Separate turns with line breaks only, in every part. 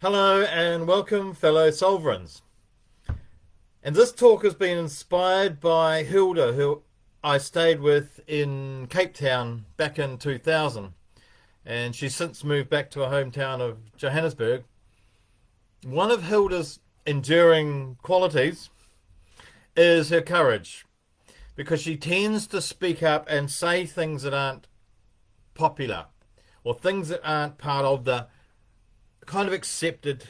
Hello and welcome, fellow Sovereigns. And this talk has been inspired by Hilda, who I stayed with in Cape Town back in 2000. And she's since moved back to her hometown of Johannesburg. One of Hilda's enduring qualities is her courage because she tends to speak up and say things that aren't popular or things that aren't part of the kind of accepted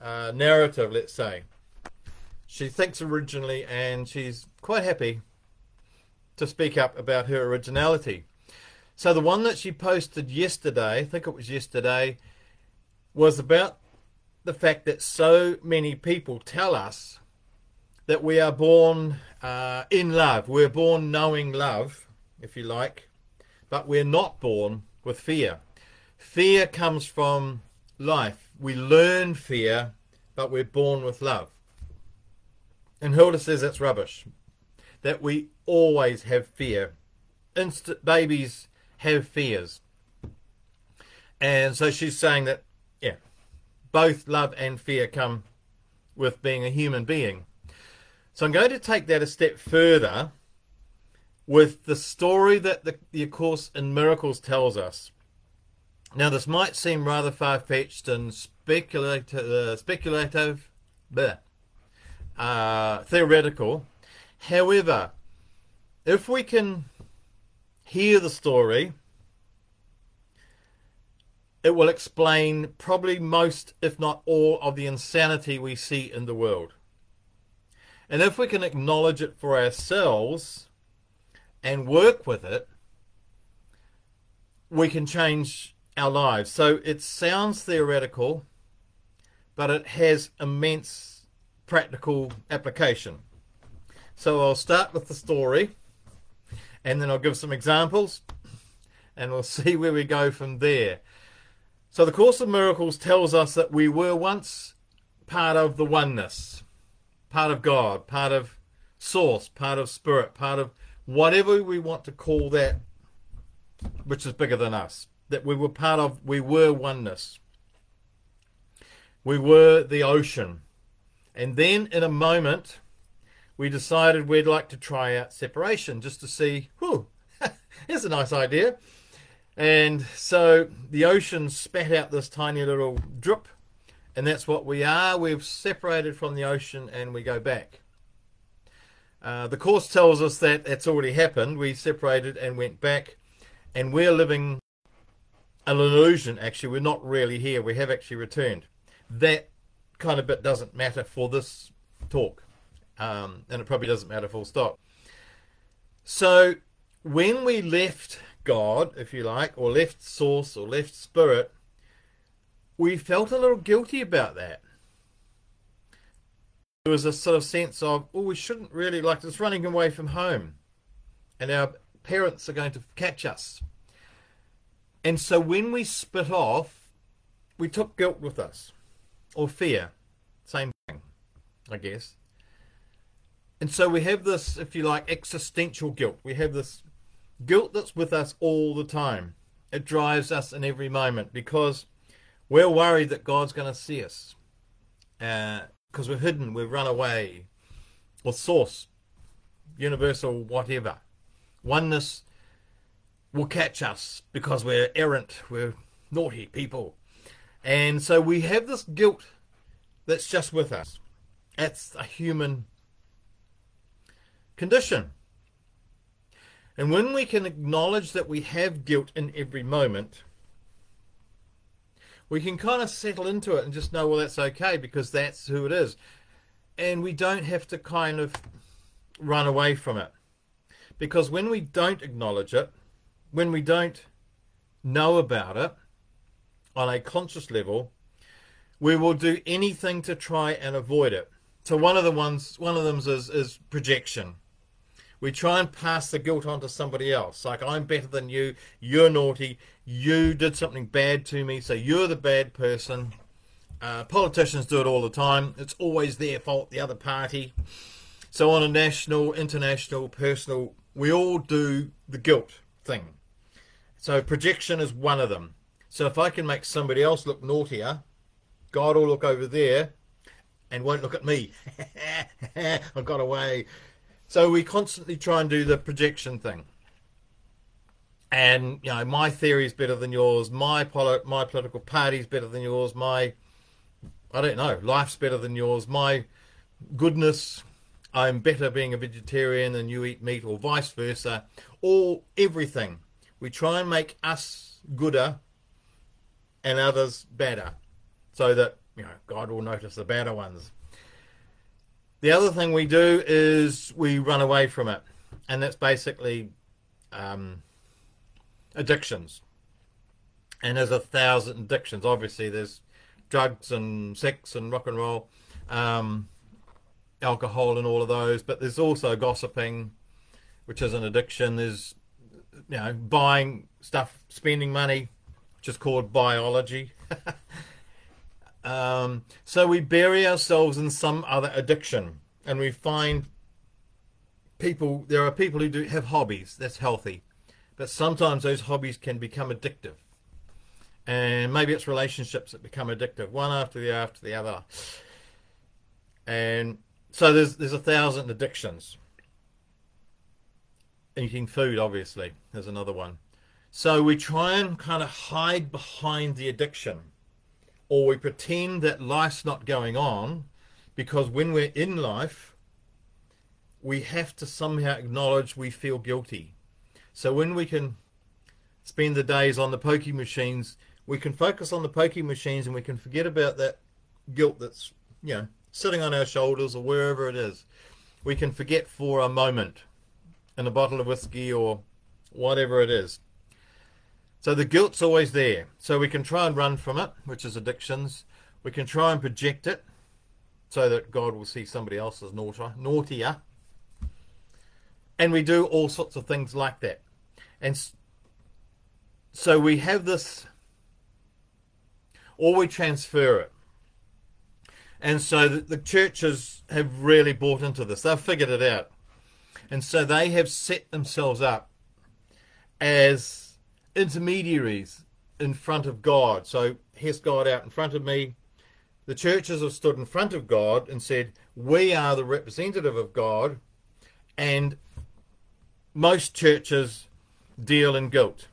uh, narrative, let's say. She thinks originally and she's quite happy to speak up about her originality. So the one that she posted yesterday, I think it was yesterday, was about the fact that so many people tell us that we are born uh, in love. We're born knowing love, if you like, but we're not born with fear. Fear comes from life. We learn fear, but we're born with love. And Hilda says that's rubbish. That we always have fear. Instant babies have fears. And so she's saying that, yeah, both love and fear come with being a human being. So I'm going to take that a step further with the story that the, the Course in Miracles tells us. Now, this might seem rather far fetched and speculative, uh, speculative bleh, uh, theoretical. However, if we can hear the story, it will explain probably most, if not all, of the insanity we see in the world. And if we can acknowledge it for ourselves and work with it, we can change our lives. So it sounds theoretical, but it has immense practical application. So I'll start with the story and then I'll give some examples and we'll see where we go from there. So the Course of Miracles tells us that we were once part of the oneness, part of God, part of Source, part of Spirit, part of whatever we want to call that, which is bigger than us that we were part of, we were oneness. We were the ocean. And then in a moment, we decided we'd like to try out separation just to see, whew, here's a nice idea. And so the ocean spat out this tiny little drip, and that's what we are. We've separated from the ocean and we go back. Uh, the Course tells us that it's already happened. We separated and went back, and we're living an illusion, actually. We're not really here. We have actually returned. That kind of bit doesn't matter for this talk. Um, and it probably doesn't matter full stop. So when we left God, if you like, or left Source or left Spirit, we felt a little guilty about that. There was a sort of sense of, oh, we shouldn't really like this running away from home. And our parents are going to catch us. And so when we split off, we took guilt with us, or fear, same thing, I guess. And so we have this, if you like, existential guilt. We have this guilt that's with us all the time. It drives us in every moment because we're worried that God's going to see us. Because uh, we're hidden, we've run away, or source, universal, whatever. Oneness will catch us because we're errant, we're naughty people. And so we have this guilt that's just with us. That's a human condition. And when we can acknowledge that we have guilt in every moment, we can kind of settle into it and just know, well, that's okay because that's who it is. And we don't have to kind of run away from it. Because when we don't acknowledge it, when we don't know about it on a conscious level, we will do anything to try and avoid it. So one of the ones, one of them is, is projection. We try and pass the guilt on to somebody else. Like I'm better than you. You're naughty. You did something bad to me, so you're the bad person. Uh, politicians do it all the time. It's always their fault, the other party. So on a national, international, personal, we all do the guilt thing. So projection is one of them. So if I can make somebody else look naughtier, God will look over there and won't look at me. I've got away. So we constantly try and do the projection thing. And you know, my theory is better than yours. My poli- my political party is better than yours. My I don't know, life's better than yours. My goodness, I'm better being a vegetarian than you eat meat, or vice versa. All everything. We try and make us gooder and others better, so that you know God will notice the better ones. The other thing we do is we run away from it, and that's basically um, addictions. And there's a thousand addictions. Obviously, there's drugs and sex and rock and roll, um, alcohol and all of those. But there's also gossiping, which is an addiction. There's you know buying stuff, spending money, which is called biology. um, so we bury ourselves in some other addiction, and we find people. There are people who do have hobbies. That's healthy, but sometimes those hobbies can become addictive and maybe it's relationships that become addictive, one after the after the other. And so there's there's a thousand addictions. Eating food, obviously, there's another one. So we try and kind of hide behind the addiction, or we pretend that life's not going on, because when we're in life, we have to somehow acknowledge we feel guilty. So when we can spend the days on the pokey machines we can focus on the poking machines and we can forget about that guilt that's you know sitting on our shoulders or wherever it is. We can forget for a moment in a bottle of whiskey or whatever it is. So the guilt's always there. So we can try and run from it, which is addictions. We can try and project it so that God will see somebody else as naughtier, naughtier. And we do all sorts of things like that. And so we have this or we transfer it. And so the, the churches have really bought into this. They've figured it out. And so they have set themselves up as intermediaries in front of God. So here's God out in front of me. The churches have stood in front of God and said, We are the representative of God. And most churches deal in guilt.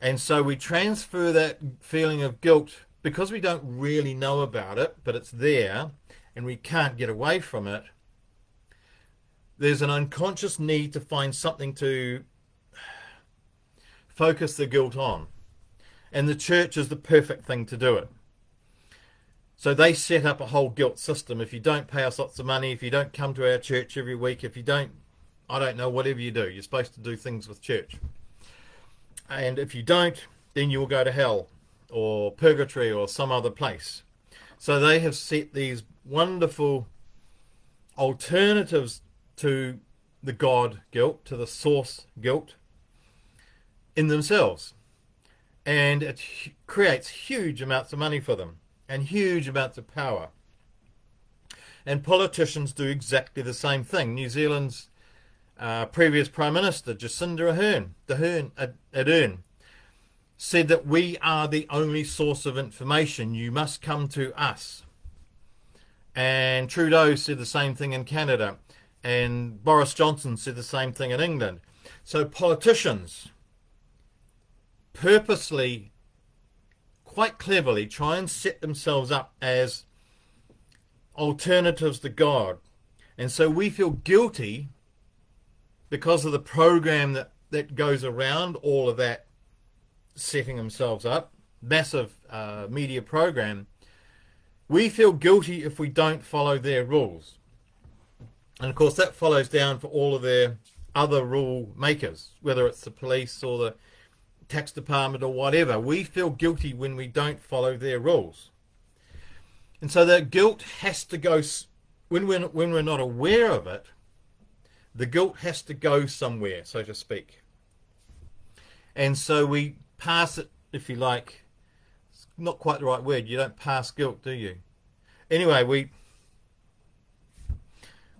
And so we transfer that feeling of guilt because we don't really know about it, but it's there and we can't get away from it. There's an unconscious need to find something to focus the guilt on. And the church is the perfect thing to do it. So they set up a whole guilt system. If you don't pay us lots of money, if you don't come to our church every week, if you don't, I don't know, whatever you do, you're supposed to do things with church and if you don't, then you will go to hell or purgatory or some other place. So they have set these wonderful alternatives to the God guilt, to the source guilt in themselves. And it creates huge amounts of money for them and huge amounts of power. And politicians do exactly the same thing. New Zealand's uh, previous Prime Minister Jacinda Ardern, Ardern, Ardern said that we are the only source of information. You must come to us. And Trudeau said the same thing in Canada. And Boris Johnson said the same thing in England. So politicians purposely, quite cleverly, try and set themselves up as alternatives to God. And so we feel guilty because of the program that, that goes around all of that setting themselves up, massive uh, media program, we feel guilty if we don't follow their rules. And of course, that follows down for all of their other rule makers, whether it's the police or the tax department or whatever. We feel guilty when we don't follow their rules. And so that guilt has to go, when we're, when we're not aware of it, the guilt has to go somewhere, so to speak. And so we pass it, if you like. It's not quite the right word. You don't pass guilt, do you? Anyway, we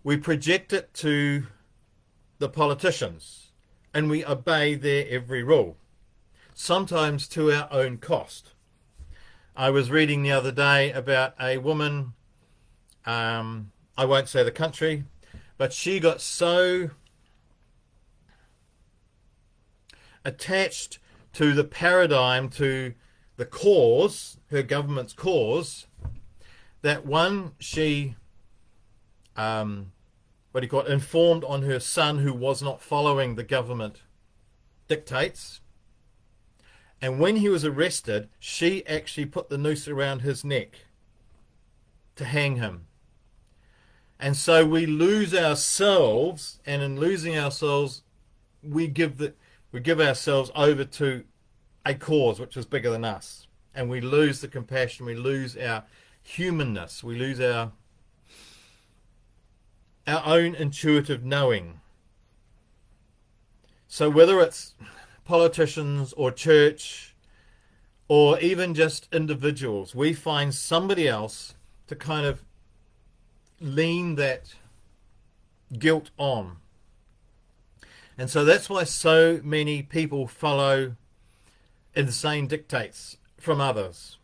we project it to the politicians and we obey their every rule, sometimes to our own cost. I was reading the other day about a woman, um, I won't say the country, but she got so attached to the paradigm, to the cause, her government's cause, that one, she, um, what do you call it, informed on her son who was not following the government dictates. And when he was arrested, she actually put the noose around his neck to hang him. And so we lose ourselves, and in losing ourselves, we give the we give ourselves over to a cause which is bigger than us. And we lose the compassion, we lose our humanness, we lose our our own intuitive knowing. So whether it's politicians or church or even just individuals, we find somebody else to kind of lean that guilt on. And so that's why so many people follow insane dictates from others.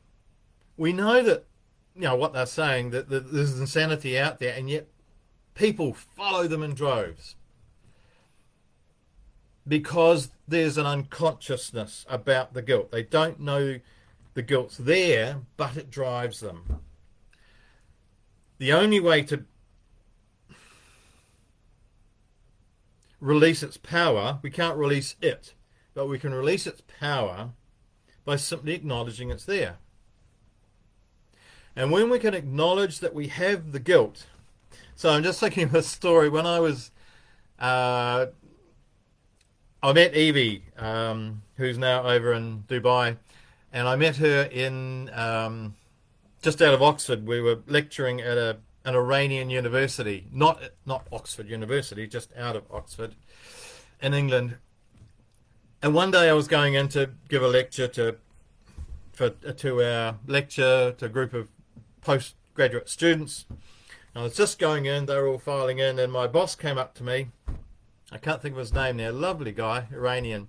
We know that, you know, what they're saying, that, that there's insanity out there, and yet people follow them in droves because there's an unconsciousness about the guilt. They don't know the guilt's there, but it drives them. The only way to release its power. We can't release it, but we can release its power by simply acknowledging it's there. And when we can acknowledge that we have the guilt, so I'm just thinking of a story when I was, uh, I met Evie, um, who's now over in Dubai, and I met her in um, just out of Oxford. We were lecturing at a an Iranian university, not not Oxford University, just out of Oxford, in England. And one day I was going in to give a lecture to for a two-hour lecture to a group of postgraduate students. I was just going in; they were all filing in, and my boss came up to me. I can't think of his name now. Lovely guy, Iranian,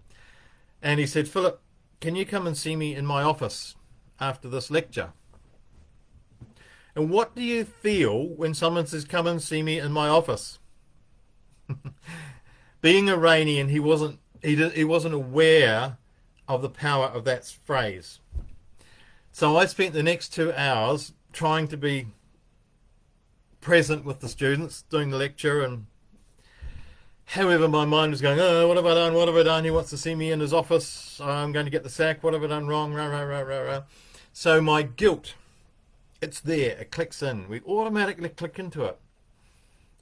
and he said, "Philip, can you come and see me in my office after this lecture?" And what do you feel when someone says, "Come and see me in my office"? Being Iranian, he wasn't he did, he wasn't aware of the power of that phrase. So I spent the next two hours trying to be present with the students, doing the lecture, and however my mind was going, oh, what have I done? What have I done? He wants to see me in his office. I'm going to get the sack. What have I done wrong? Rah, rah, rah, rah, rah. So my guilt it's there. It clicks in. We automatically click into it.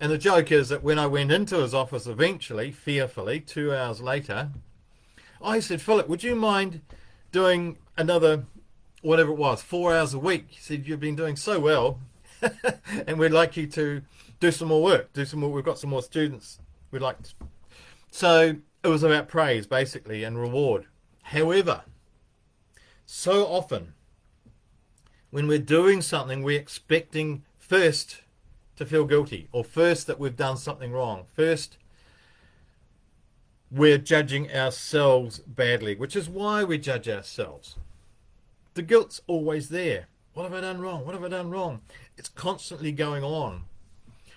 And the joke is that when I went into his office eventually, fearfully, two hours later, I said, Philip, would you mind doing another, whatever it was, four hours a week? He said, You've been doing so well, and we'd like you to do some more work, do some more. We've got some more students. We'd like to. So it was about praise, basically, and reward. However, so often when we're doing something, we're expecting first to feel guilty, or first that we've done something wrong. First, we're judging ourselves badly, which is why we judge ourselves. The guilt's always there. What have I done wrong? What have I done wrong? It's constantly going on,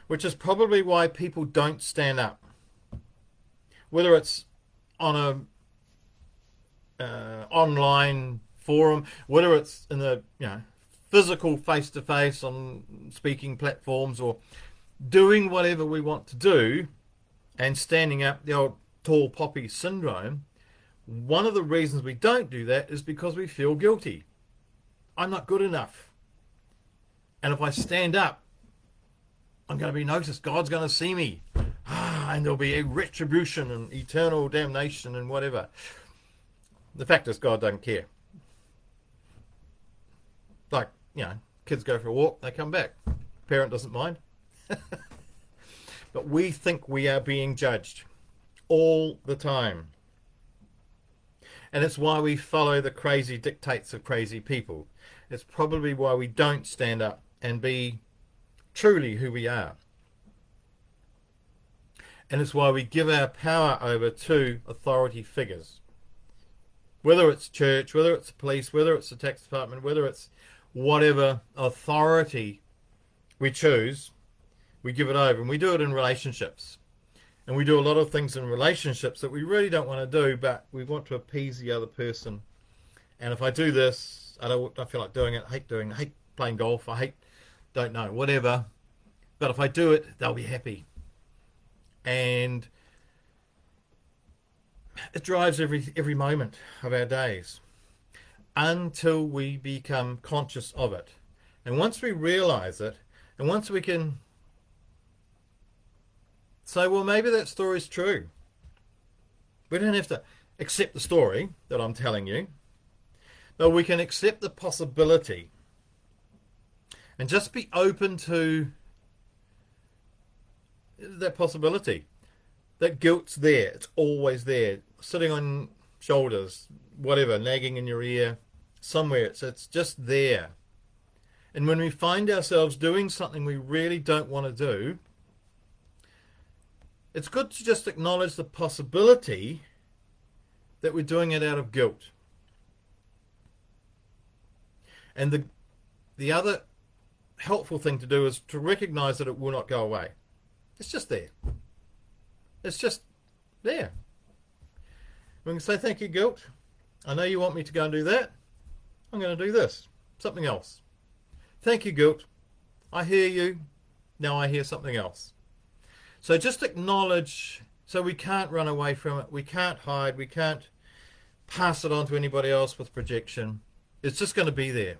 which is probably why people don't stand up. Whether it's on a uh, online forum, whether it's in the you know physical face to face on speaking platforms or doing whatever we want to do and standing up the old tall poppy syndrome, one of the reasons we don't do that is because we feel guilty. I'm not good enough. And if I stand up, I'm going to be noticed. God's going to see me. Ah, and there'll be a retribution and eternal damnation and whatever. The fact is, God doesn't care. Like, you know, kids go for a walk, they come back. Parent doesn't mind. but we think we are being judged all the time. And it's why we follow the crazy dictates of crazy people. It's probably why we don't stand up and be truly who we are. And it's why we give our power over to authority figures. Whether it's church, whether it's police, whether it's the tax department, whether it's whatever authority we choose, we give it over. And we do it in relationships. And we do a lot of things in relationships that we really don't want to do, but we want to appease the other person. And if I do this, I don't, I feel like doing it. I hate doing. I hate playing golf. I hate, don't know, whatever. But if I do it, they'll be happy. And it drives every every moment of our days until we become conscious of it. And once we realize it, and once we can say, well, maybe that story is true. We don't have to accept the story that I'm telling you, but we can accept the possibility and just be open to that possibility. That guilt's there. It's always there, sitting on shoulders, whatever, nagging in your ear, somewhere. It's it's just there. And when we find ourselves doing something we really don't want to do, it's good to just acknowledge the possibility that we're doing it out of guilt. And the the other helpful thing to do is to recognize that it will not go away. It's just there. It's just there. We can say, Thank you, guilt. I know you want me to go and do that. I'm going to do this. Something else. Thank you, guilt. I hear you. Now I hear something else. So just acknowledge, so we can't run away from it. We can't hide. We can't pass it on to anybody else with projection. It's just going to be there.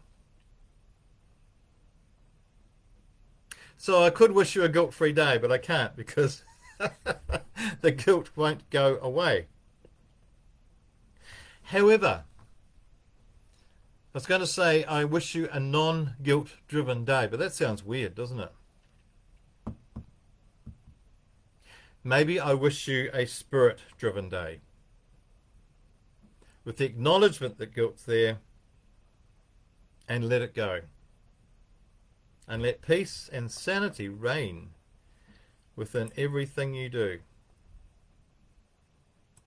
So I could wish you a guilt free day, but I can't because the guilt won't go away. However, I was going to say I wish you a non guilt driven day, but that sounds weird, doesn't it? Maybe I wish you a spirit driven day. With the acknowledgement that guilt's there and let it go. And let peace and sanity reign within everything you do.